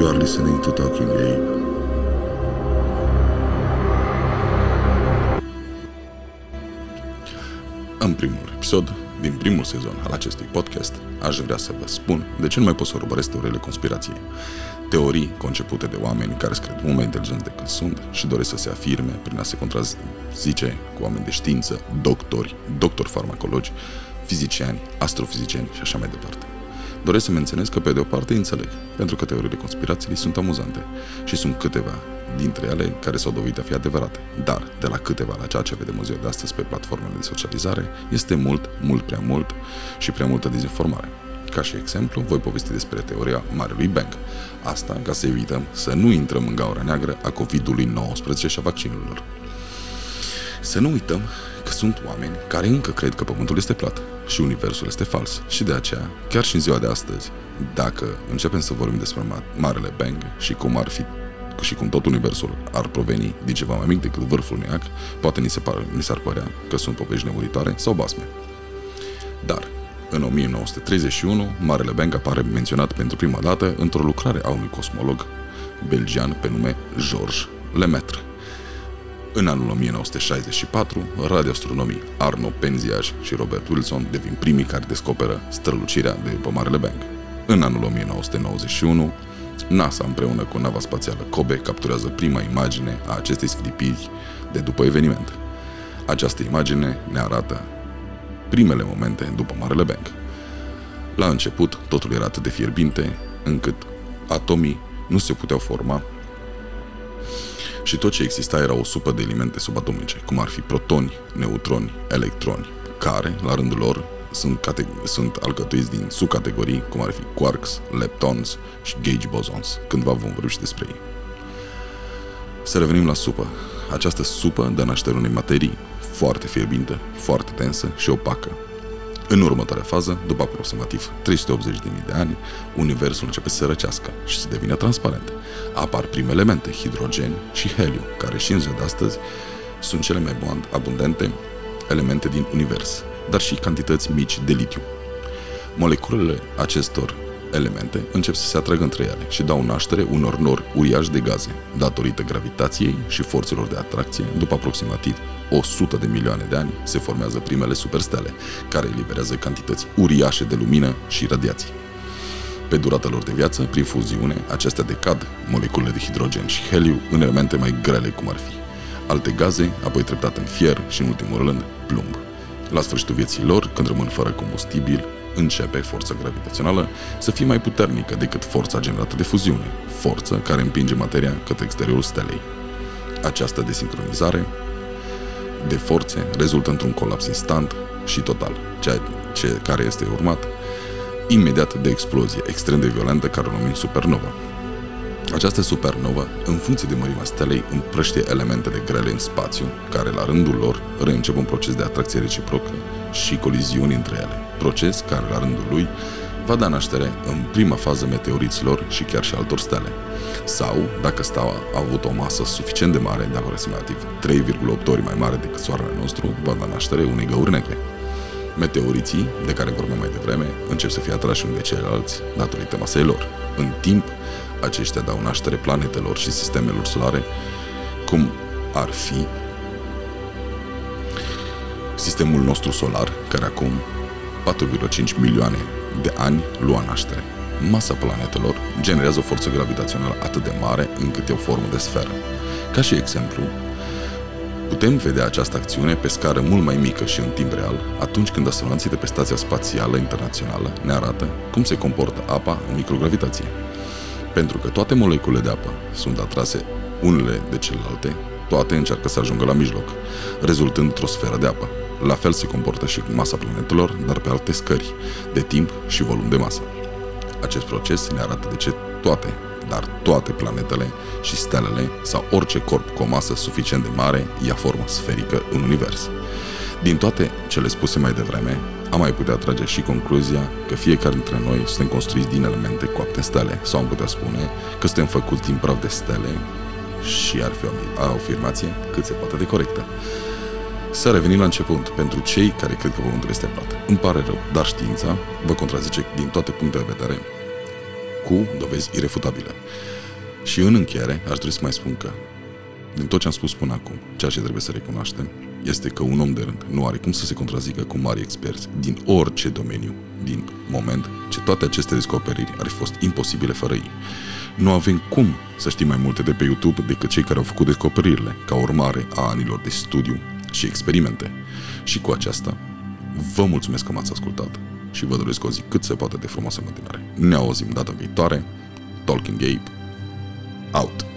You are listening to Talking Ape. În primul episod din primul sezon al acestui podcast, aș vrea să vă spun de ce nu mai pot să urmăresc teoriile conspirației. Teorii concepute de oameni care cred mult mai inteligenți decât sunt și doresc să se afirme prin a se contrazice cu oameni de știință, doctori, doctori farmacologi, fizicieni, astrofizicieni și așa mai departe. Doresc să menționez că pe de o parte înțeleg, pentru că teoriile conspirației sunt amuzante și sunt câteva dintre ele care s-au dovedit a fi adevărate. Dar, de la câteva la ceea ce vedem în ziua de astăzi pe platformele de socializare, este mult, mult prea mult și prea multă dezinformare. Ca și exemplu, voi povesti despre teoria Marelui Bang. Asta ca să evităm să nu intrăm în gaura neagră a COVID-ului 19 și a vaccinurilor. Să nu uităm că sunt oameni care încă cred că Pământul este plat și Universul este fals. Și de aceea, chiar și în ziua de astăzi, dacă începem să vorbim despre Marele Bang și cum ar fi și cum tot universul ar proveni din ceva mai mic decât vârful unui ac, poate ni, se par, ni s-ar părea că sunt povești nemuritoare sau basme. Dar, în 1931, Marele Bang apare menționat pentru prima dată într-o lucrare a unui cosmolog belgian pe nume Georges Lemaitre. În anul 1964, radioastronomii Arno Penzias și Robert Wilson devin primii care descoperă strălucirea de după Marele Bang. În anul 1991, NASA împreună cu nava spațială Kobe capturează prima imagine a acestei sclipiri de după eveniment. Această imagine ne arată primele momente după Marele Bang. La început, totul era atât de fierbinte încât atomii nu se puteau forma și tot ce exista era o supă de elemente subatomice, cum ar fi protoni, neutroni, electroni, care, la rândul lor, sunt, cate- sunt alcătuiți din subcategorii, cum ar fi quarks, leptons și gauge bosons. Cândva vom vorbi și despre ei. Să revenim la supă. Această supă dă naștere unei materii foarte fierbinte, foarte tensă și opacă. În următoarea fază, după aproximativ 380.000 de ani, Universul începe să se răcească și să devină transparent. Apar prime elemente, hidrogen și heliu, care și în ziua de astăzi sunt cele mai abundente elemente din univers dar și cantități mici de litiu. Moleculele acestor elemente încep să se atragă între ele și dau naștere unor nori uriași de gaze, datorită gravitației și forțelor de atracție. După aproximativ 100 de milioane de ani, se formează primele superstele, care eliberează cantități uriașe de lumină și radiații. Pe durata lor de viață, prin fuziune, acestea decad moleculele de hidrogen și heliu în elemente mai grele cum ar fi alte gaze, apoi treptat în fier și, în ultimul rând, plumb. La sfârșitul vieții lor, când rămân fără combustibil, începe forța gravitațională să fie mai puternică decât forța generată de fuziune, forță care împinge materia către exteriorul stelei. Această desincronizare de forțe rezultă într-un colaps instant și total, ceea ce care este urmat imediat de explozie extrem de violentă care o numim supernova. Această supernovă, în funcție de mărimea stelei, împrăștie elementele grele în spațiu, care la rândul lor reîncep un proces de atracție reciprocă și coliziuni între ele, proces care la rândul lui va da naștere în prima fază meteoriților și chiar și altor stele. Sau, dacă steaua a avut o masă suficient de mare, de aproximativ 3,8 ori mai mare decât soarele nostru, va da naștere unei găuri negre. Meteoriții, de care vorbim mai devreme, încep să fie atrași unde ceilalți datorită masei lor. În timp, aceștia dau naștere planetelor și sistemelor solare, cum ar fi sistemul nostru solar, care acum 4,5 milioane de ani lua naștere. Masa planetelor generează o forță gravitațională atât de mare încât e o formă de sferă. Ca și exemplu, putem vedea această acțiune pe scară mult mai mică și în timp real atunci când astronauții de pe Stația Spațială Internațională ne arată cum se comportă apa în microgravitație. Pentru că toate moleculele de apă sunt atrase unele de celelalte, toate încearcă să ajungă la mijloc, rezultând într-o sferă de apă. La fel se comportă și cu masa planetelor, dar pe alte scări, de timp și volum de masă. Acest proces ne arată de ce toate, dar toate planetele și stelele sau orice corp cu o masă suficient de mare ia formă sferică în univers. Din toate cele spuse mai devreme, am mai putea trage și concluzia că fiecare dintre noi suntem construiți din elemente coapte în stele, sau am putea spune că suntem făcuți din praf de stele și ar fi o afirmație cât se poate de corectă. Să revenim la început, pentru cei care cred că Pământul este plat. Îmi pare rău, dar știința vă contrazice din toate punctele de vedere cu dovezi irefutabile. Și în încheiere, aș dori să mai spun că, din tot ce am spus până acum, ceea ce trebuie să recunoaștem, este că un om de rând nu are cum să se contrazică cu mari experți din orice domeniu din moment ce toate aceste descoperiri ar fi fost imposibile fără ei. Nu avem cum să știm mai multe de pe YouTube decât cei care au făcut descoperirile, ca urmare a anilor de studiu și experimente. Și cu aceasta, vă mulțumesc că m-ați ascultat și vă doresc o zi cât se poate de frumoasă în continuare. Ne auzim data viitoare. Talking Gabe, out!